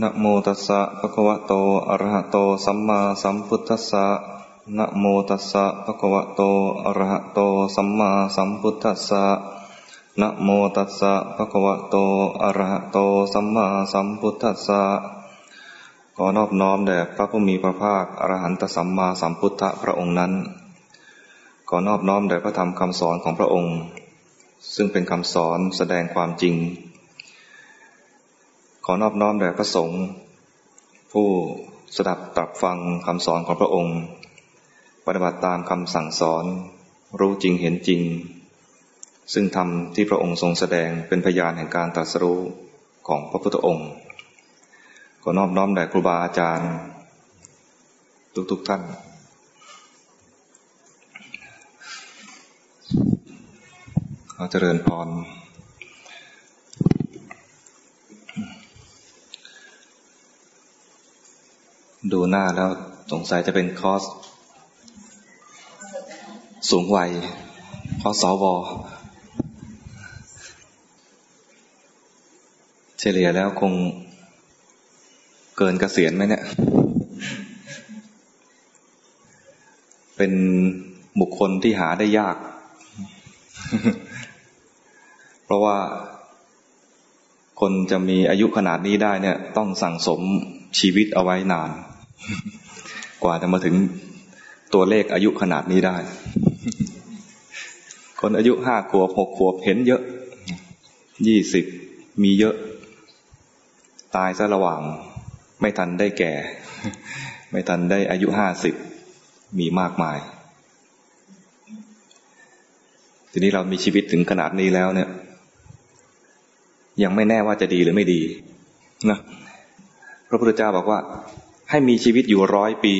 นะโมตัสสะภะคะวะโต อะระหะโต สัมมาสัมพุทธัสสะนะโมตัสสะภะคะวะโต อะระหะโต สัมมาสัมพุทธัสสะนะโมตัสสะภะคะวะโต อะระหะโต สัมมาสัมพุทธัสสะ ขอนอบน้อมแด่พระผู้มีพระภาค อรหันตสัมมาสัมพุทธะพระองค์นั้น ขอนอบน้อมแด่พระธรรมคำสอนของพระองค์ ซึ่งเป็นคำสอนแสดงความจริง ขอนอบน้อมแด่พระสงฆ์ผู้สดับตรับฟังคำสอนของพระองค์ ปฏิบัติตามคำสั่งสอน รู้จริงเห็นจริง ซึ่งธรรมที่พระองค์ทรงแสดงเป็นพยานแห่งการตรัสรู้ของพระพุทธองค์ ขอนอบน้อมแด่ครูบาอาจารย์ ทุกๆทท่านขอเจริญพร หน้าแล้วสงสัยจะเป็นคอสสูงวัยคอสสวเฉลี่ยแล้วคงเกินเกษียณไหมเนี่ย เป็นบุคคลที่หาได้ยาก เพราะว่าคนจะมีอายุขนาดนี้ได้เนี่ย ต้องสั่งสมชีวิตเอาไว้นาน กว่าจะมาถึงตัวเลขอายุขนาดนี้ได้ คนอายุห้าขวบหกขวบเห็นเยอะยี่สิบมีเยอะ ตายซะระหว่าง ไม่ทันได้แก่ ไม่ทันได้อายุห้าสิบมีมากมาย ทีนี้เรามีชีวิตถึงขนาดนี้แล้วเนี่ย ยังไม่แน่ว่าจะดีหรือไม่ดีนะพระพุทธเจ้าบอกว่า ให้มีชีวิตอยู่ร้อยปี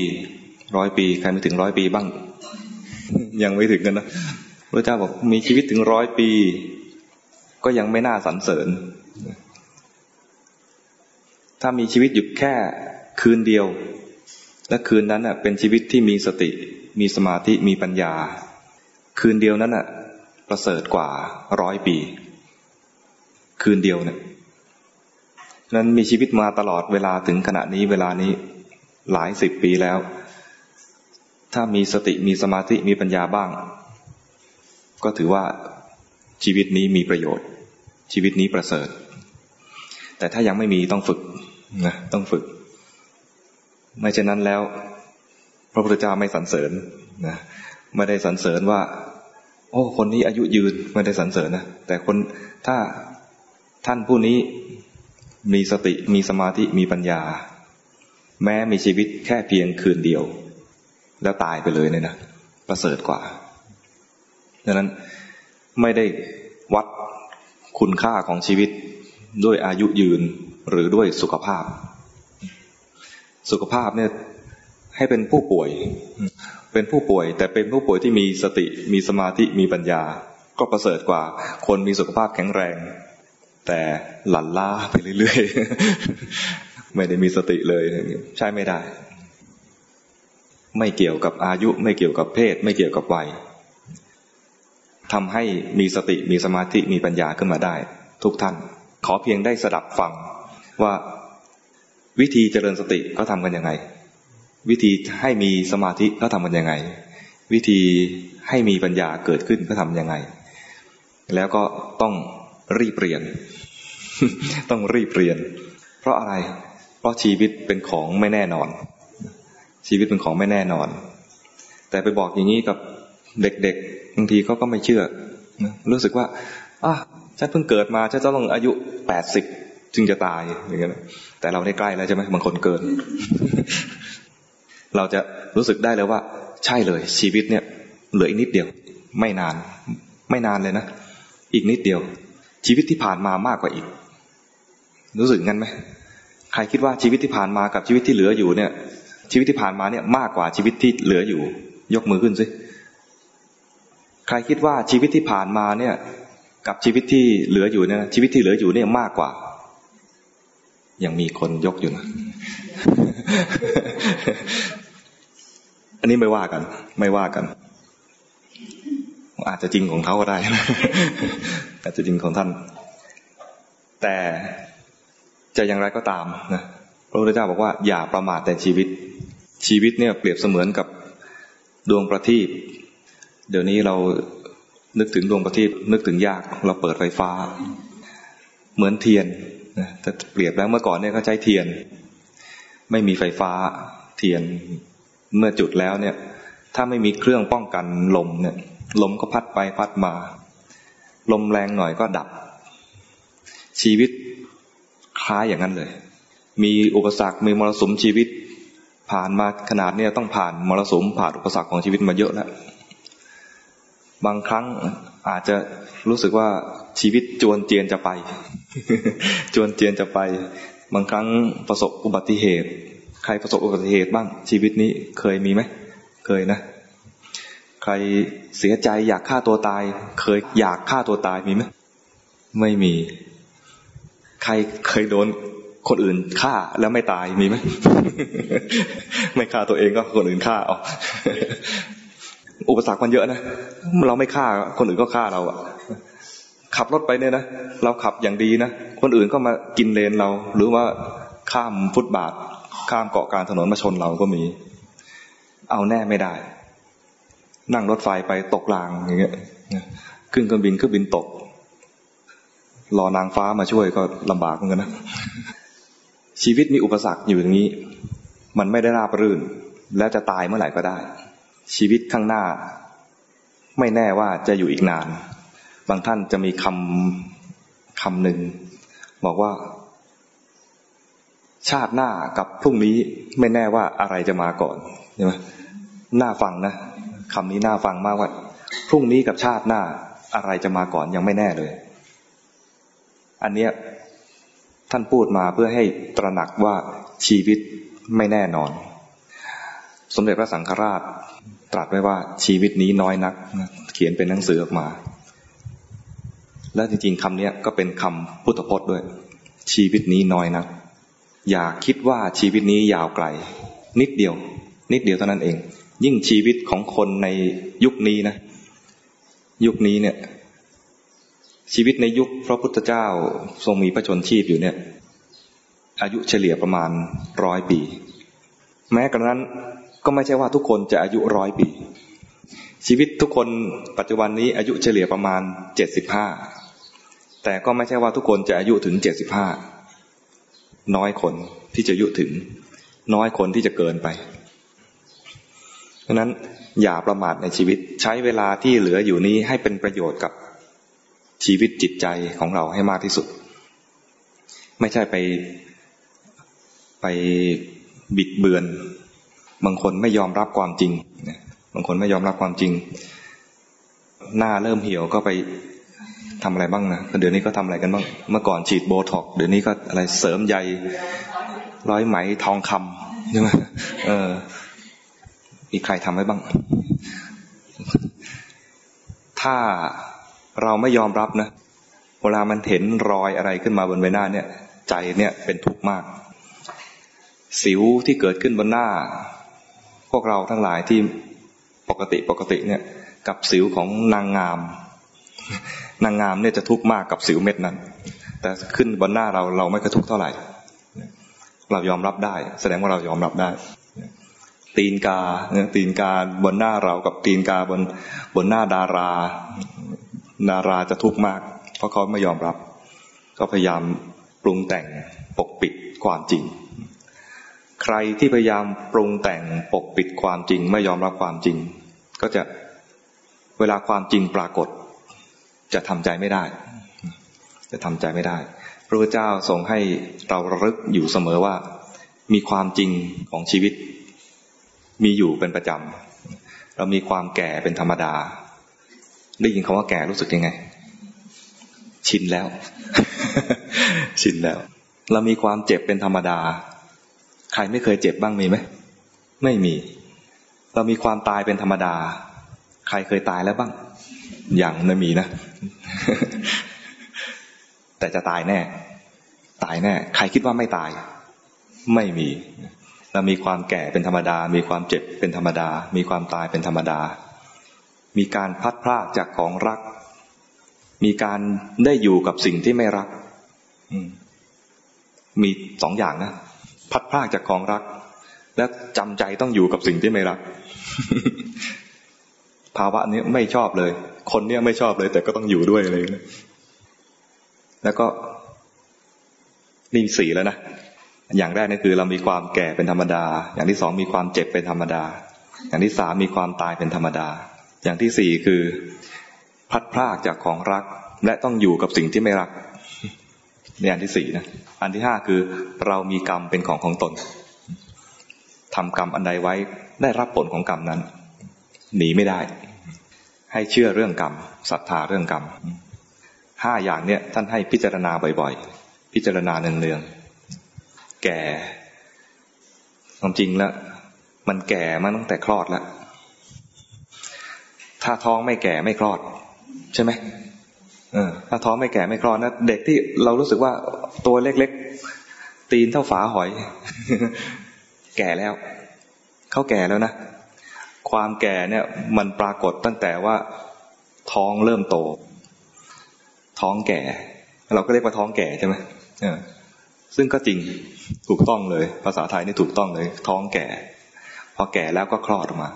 ร้อยปี ใครไม่ถึงร้อยปีบ้าง ยังไม่ถึงกันนะพระเจ้าบอกมีชีวิตถึงร้อยปี ก็ยังไม่น่าสรรเสริญ ถ้ามีชีวิตอยู่แค่คืนเดียว และคืนนั้นเป็นชีวิตที่มีสติ มีสมาธิมีปัญญา คืนเดียวนั้นประเสริฐกว่าร้อยปี คืนเดียวเนี่ยนั้นมีชีวิตมาตลอดเวลาถึงขณะนี้เวลานี้ หลายสิบปีแล้ว ถ้ามีสติมีสมาธิมีปัญญาบ้าง ก็ถือว่าชีวิตนี้มีประโยชน์ ชีวิตนี้ประเสริฐ แต่ถ้ายังไม่มีต้องฝึกนะต้องฝึก ไม่เช่นนั้นแล้ว พระพุทธเจ้าไม่สรรเสริญนะไม่ได้สรรเสริญว่า โอ้ คนนี้อายุยืนไม่ได้สรรเสริญนะแต่คนถ้าท่านผู้นี้มีสติมีสมาธิมีปัญญา แม้มีชีวิตแค่เพียงคืนเดียว แล้วตายไปเลยเนี่ยนะประเสริฐกว่าดังนั้นไม่ได้วัดคุณค่าของชีวิตด้วยอายุยืนหรือด้วยสุขภาพ สุขภาพเนี่ยให้เป็นผู้ป่วย เป็นผู้ป่วย แต่เป็นผู้ป่วยที่มีสติมีสมาธิมีปัญญา ก็ประเสริฐกว่า คนมีสุขภาพแข็งแรง แต่หลั่นล้าไปเรื่อยๆ ไม่ได้มีสติเลยใช่ไม่ได้ ไม่เกี่ยวกับอายุ ไม่เกี่ยวกับเพศ ไม่เกี่ยวกับวัยทำให้มีสติมีสมาธิมีปัญญาขึ้นมาได้ ทุกท่าน ขอเพียงได้สดับฟังว่าวิธีเจริญสติเขาทำกันยังไง วิธีให้มีสมาธิเขาทำกันยังไง วิธีให้มีปัญญาเกิดขึ้นเขาทำยังไง แล้วก็ต้องรีบเรียน ต้องรีบเรียน เพราะอะไร เพราะชีวิตเป็นของไม่แน่นอน ชีวิตเป็นของไม่แน่นอน แต่ไปบอกอย่างนี้กับเด็กๆบางทีเขาก็ไม่เชื่อ รู้สึกว่าอะฉันเพิ่งเกิดมาฉันจะต้องอายุแปดสิบจึงจะตายอย่างเงี้ยแต่เราได้ใกล้แล้วใช่ไหมบางคนเกิน เราจะรู้สึกได้เลยว่า ใช่เลย ชีวิตเนี่ย เหลืออีกนิดเดียว ไม่นาน ไม่นานเลยนะอีกนิดเดียว ชีวิตที่ผ่านมามากกว่าอีก รู้สึกงั้นไหม ใครคิดว่าชีวิตที่ผ่านมากับชีวิตที่เหลืออยู่เนี่ย ชีวิตที่ผ่านมาเนี่ยมากกว่าชีวิตที่เหลืออยู่ ยกมือขึ้นสิใครคิดว่าชีวิตที่ผ่านมาเนี่ย กับชีวิตที่เหลืออยู่เนี่ยชีวิตที่เหลืออยู่เนี่ยมากกว่า ยังมีคนยกอยู่นะอันนี้ไม่ว่ากัน ไม่ว่ากัน อาจจะจริงของเขาก็ได้อาจจะจริงของท่าน แต่ จะอย่างไรก็ตามนะพระพุทธเจ้าบอกว่าอย่าประมาทแต่ชีวิต ชีวิตเนี่ยเปรียบเสมือนกับดวงประทีปเดี๋ยวนี้เรานึกถึงดวงประทีปนึกถึงยากเราเปิดไฟฟ้า เหมือนเทียนนะแต่เปรียบแล้วเมื่อก่อนเนี่ยเขาใช้เทียน ไม่มีไฟฟ้าเทียนเมื่อจุดแล้วเนี่ย ถ้าไม่มีเครื่องป้องกันลมเนี่ย ลมก็พัดไปพัดมา ลมแรงหน่อยก็ดับ ชีวิต คล้ายอย่างนั้นเลย มีอุปสรรคมีมรสุมชีวิต ผ่านมาขนาดเนี้ยต้องผ่านมรสุมผ่านอุปสรรคของชีวิตมาเยอะแล้วบางครั้งอาจจะรู้สึกว่าชีวิตจวนเจียนจะไป จวนเจียนจะไป บางครั้งประสบอุบัติเหตุ ใครประสบอุบัติเหตุบ้างชีวิตนี้เคยมีไหมเคยนะ ใครเสียใจอยากฆ่าตัวตาย เคยอยากฆ่าตัวตายมีไหมไม่มี ใครเคยโดนคนอื่นฆ่าแล้วไม่ตายมีไหมไม่ฆ่าตัวเองก็คนอื่นฆ่าเอาอุปสรรคมันเยอะนะเราไม่ฆ่าคนอื่นก็ฆ่าเราอะขับรถไปเนี่ยนะเราขับอย่างดีนะคนอื่นก็มากินเลนเรา หรือว่าข้ามฟุตบาท ข้ามเกาะกลางถนนมาชนเราก็มี เอาแน่ไม่ได้ นั่งรถไฟไปตกรางอย่างเงี้ยขึ้นเครื่องบินเครื่องบินตก รอนางฟ้ามาช่วยก็ลำบากเหมือนกันนะ ชีวิตมีอุปสรรคอยู่อย่างนี้ มันไม่ได้ราบรื่น แล้วจะตายเมื่อไหร่ก็ได้ ชีวิตข้างหน้า ไม่แน่ว่าจะอยู่อีกนาน บางท่านจะมีคำคำหนึ่งบอกว่า ชาติหน้ากับพรุ่งนี้ไม่แน่ว่าอะไรจะมาก่อนใช่ไหมน่าฟังนะคำนี้น่าฟังมากว่า พรุ่งนี้กับชาติหน้าอะไรจะมาก่อนยังไม่แน่เลย อันเนี้ยท่านพูดมาเพื่อให้ตระหนักว่าชีวิตไม่แน่นอน สมเด็จพระสังฆราช ตรัสไว้ว่าชีวิตนี้น้อยนัก เขียนเป็นหนังสือออกมา และจริงๆคำนี้ก็เป็นคำพุทธพจน์ด้วย ชีวิตนี้น้อยนัก อย่าคิดว่าชีวิตนี้ยาวไกล นิดเดียว นิดเดียวเท่านั้นเอง ยิ่งชีวิตของคนในยุคนี้นะ ยุคนี้เนี่ย ชีวิตในยุคพระพุทธเจ้าทรงมีพระชนชีพอยู่เนี่ย อายุเฉลี่ยประมาณร้อยปี แม้กระนั้นก็ไม่ใช่ว่าทุกคนจะอายุร้อยปี ชีวิตทุกคนปัจจุบันนี้อายุเฉลี่ยประมาณเจ็ดสิบห้าแต่ก็ไม่ใช่ว่าทุกคนจะอายุถึงเจ็ดสิบห้าน้อยคนที่จะอายุถึง น้อยคนที่จะเกินไปเพราะนั้นอย่าประมาทในชีวิตใช้เวลาที่เหลืออยู่นี้ให้เป็นประโยชน์กับ ชีวิตจิตใจของเราให้มากที่สุด ไม่ใช่ไปไปบิดเบือน บางคนไม่ยอมรับความจริงบางคนไม่ยอมรับความจริง หน้าเริ่มเหี่ยวก็ไปทำอะไรบ้างนะเดี๋ยวนี้ก็ทำอะไรกันบ้าง เมื่อก่อนฉีดโบท็อกเดี๋ยวนี้ก็อะไรเสริมใยร้อยไหมทองคำใช่ไหมเออมีใครทำไว้บ้าง ถ้า เราไม่ยอมรับนะ เวลามันเห็นรอยอะไรขึ้นมาบนใบหน้าเนี่ย ใจเนี่ยเป็นทุกข์มาก สิวที่เกิดขึ้นบนหน้า พวกเราทั้งหลายที่ปกติปกติเนี่ย กับสิวของนางงาม นางงามเนี่ยจะทุกข์มากกับสิวเม็ดนั้น แต่ขึ้นบนหน้าเราเราไม่กระทุกเท่าไหร่ เรายอมรับได้ แสดงว่าเรายอมรับได้ตีนกาเนี่ยตีนกาบนหน้าเรากับตีนกาบนบนหน้าดารา ดาราจะทุกข์มาก เพราะเขาไม่ยอมรับ ก็พยายามปรุงแต่งปกปิดความจริง ใครที่พยายามปรุงแต่งปกปิดความจริง ไม่ยอมรับความจริง ก็จะเวลาความจริงปรากฏ จะทำใจไม่ได้ จะทำใจไม่ได้ พระพุทธเจ้าทรงให้เราระลึกอยู่เสมอว่า มีความจริงของชีวิต มีอยู่เป็นประจำเรามีความแก่เป็นธรรมดา ได้ยินคำว่าแก่รู้สึกยังไง ชินแล้ว ชินแล้ว เรามีความเจ็บเป็นธรรมดา ใครไม่เคยเจ็บบ้างมีไหมไม่มี เรามีความตายเป็นธรรมดา ใครเคยตายแล้วบ้าง อย่างไม่มีนะ แต่จะตายแน่ ตายแน่ ใครคิดว่าไม่ตาย ไม่มี เรามีความแก่เป็นธรรมดา มีความเจ็บเป็นธรรมดา มีความตายเป็นธรรมดา มีการพัดพลาดจากของรัก มีการได้อยู่กับสิ่งที่ไม่รักมีสองอย่างนะพัดพลากจากของรัก และจำใจต้องอยู่กับสิ่งที่ไม่รัก ภาวะนี้ไม่ชอบเลย คนเนี้ยไม่ชอบเลย แต่ก็ต้องอยู่ด้วยเลยนะแล้วก็นี่สี่แล้วนะอย่างแรกนี่คือเรามีความแก่เป็นธรรมดา อย่างที่สองมีความเจ็บเป็นธรรมดา อย่างที่สามมีความตายเป็นธรรมดา อย่างที่สี่คือ พัดพรากจากของรัก และต้องอยู่กับสิ่งที่ไม่รักนี่อันที่สี่นะอันที่ห้าคือ เรามีกรรมเป็นของของตนทำกรรมอันใดไว้ได้รับผลของกรรมนั้น หนีไม่ได้ ให้เชื่อเรื่องกรรมศรัทธาเรื่องกรรมห้าอย่างเนี่ยท่านให้พิจารณาบ่อยๆ พิจารณาเนืองๆแก่ความจริงแล้วมันแก่มาตั้งแต่คลอดแล้ว ถ้าท้องไม่แก่ไม่คลอด ใช่ไหมเออถ้าท้องไม่แก่ไม่คลอดนะเด็กที่เรารู้สึกว่าตัวเล็กๆ ตีนเท่าฝาหอย แก่แล้ว เขาแก่แล้วนะความแก่เนี่ยมันปรากฏตั้งแต่ว่าท้องเริ่มโต ท้องแก่ เราก็เรียกว่าท้องแก่ใช่ไหมเออซึ่งก็จริงถูกต้องเลย ภาษาไทยนี่ถูกต้องเลย ท้องแก่ พอแก่แล้วก็คลอดออกมา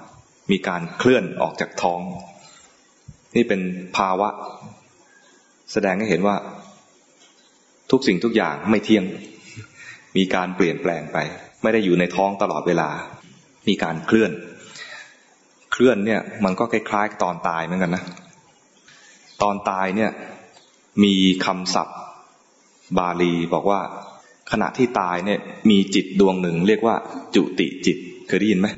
มีการเคลื่อนออกจากท้อง นี่เป็นภาวะ แสดงให้เห็นว่า ทุกสิ่งทุกอย่างไม่เที่ยง มีการเปลี่ยนแปลงไป ไม่ได้อยู่ในท้องตลอดเวลา มีการเคลื่อน เคลื่อนเนี่ย มันก็คล้ายๆตอนตายเหมือนกันนะตอนตายเนี่ย มีคำศัพท์ บาลีบอกว่า ขณะที่ตายเนี่ย มีจิตดวงหนึ่ง เรียกว่า จุติจิตเคยได้ยินไหม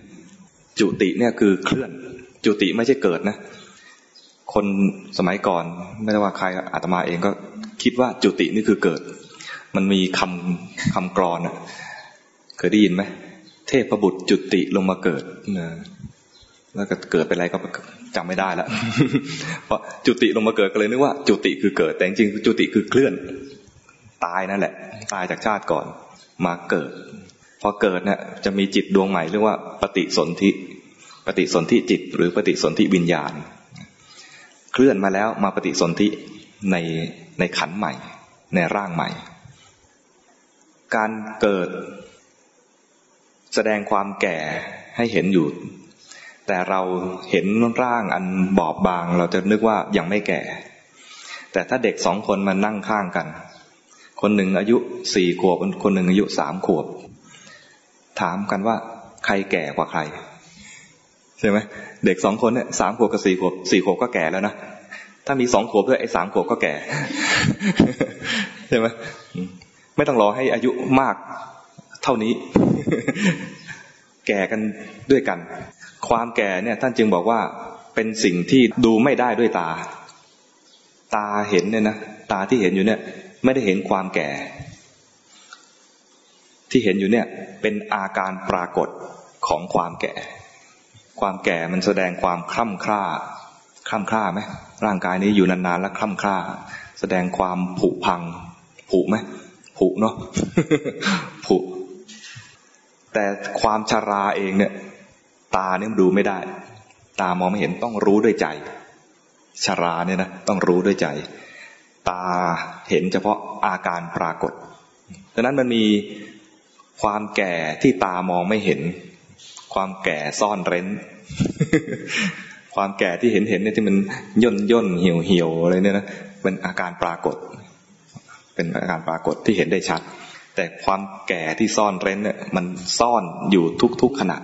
จุติเนี่ยคือเคลื่อน จุติไม่ใช่เกิดนะ คนสมัยก่อนไม่ได้ว่าใครอาตมาเองก็คิดว่าจุตินี่คือเกิด มันมีคำคำกรอนอะเคยได้ยินไหมเทพบุตรจุติลงมาเกิดนะแล้วก็เกิดเป็นอะไรก็จำไม่ได้แล้วเพราะจุติลงมาเกิดก็เลยนึกว่าจุติคือเกิด แต่จริงจุติคือเคลื่อน ตายนั่นแหละ ตายจากชาติก่อนมาเกิด พอเกิดเนี่ยจะมีจิตดวงใหม่เรียกว่าปฏิสนธิปฏิสนธิจิต หรือปฏิสนธิวิญญาณ เคลื่อนมาแล้วมาปฏิสนธิในในขันใหม่ ในร่างใหม่ การเกิดแสดงความแก่ให้เห็นอยู่ แต่เราเห็นร่างอันบอบบาง เราจะนึกว่ายังไม่แก่ แต่ถ้าเด็กสองคนมานั่งข้างกัน คนหนึ่งอายุสี่ขวบคนหนึ่งอายุสามขวบ ถามกันว่าใครแก่กว่าใคร ใช่ไหมเด็กสองคนเนี่ยสามขวบกับสี่ขวบสี่ขวบก็แก่แล้วนะถ้ามีสองขวบด้วยไอ้สามขวบก็แก่ใช่ไหมไม่ต้องรอให้อายุมากเท่านี้ แก่กันด้วยกัน ความแก่เนี่ย ท่านจึงบอกว่าเป็นสิ่งที่ดูไม่ได้ด้วยตา ตาเห็นเนี่ยนะตาที่เห็นอยู่เนี่ย ไม่ได้เห็นความแก่ ที่เห็นอยู่เนี่ยเป็นอาการปรากฏของความแก่ ความแก่มันแสดงความคล่ำคร่าคล่ำคร่าไหมร่างกายนี้อยู่นานๆแล้วคล่ำคร่าแสดงความผุพัง ผุไหมผุเนาะผุแต่ความชาราเองเนี่ย ตาเนี่ยดูไม่ได้ ตามองไม่เห็นต้องรู้ด้วยใจชาราเนี่ยนะต้องรู้ด้วยใจ ตาเห็นเฉพาะอาการปรากฏดังนั้นมันมี ความแก่ที่ตามองไม่เห็น ความแก่ซ่อนเร้น ความแก่ที่เห็นเห็นเนี่ยที่มันย่นย่นเหี่ยวเหี่ยวอะไรเนี่ยนะเป็นอาการปรากฏ เป็นอาการปรากฏที่เห็นได้ชัด แต่ความแก่ที่ซ่อนเร้นเนี่ยมันซ่อนอยู่ทุกๆขณะ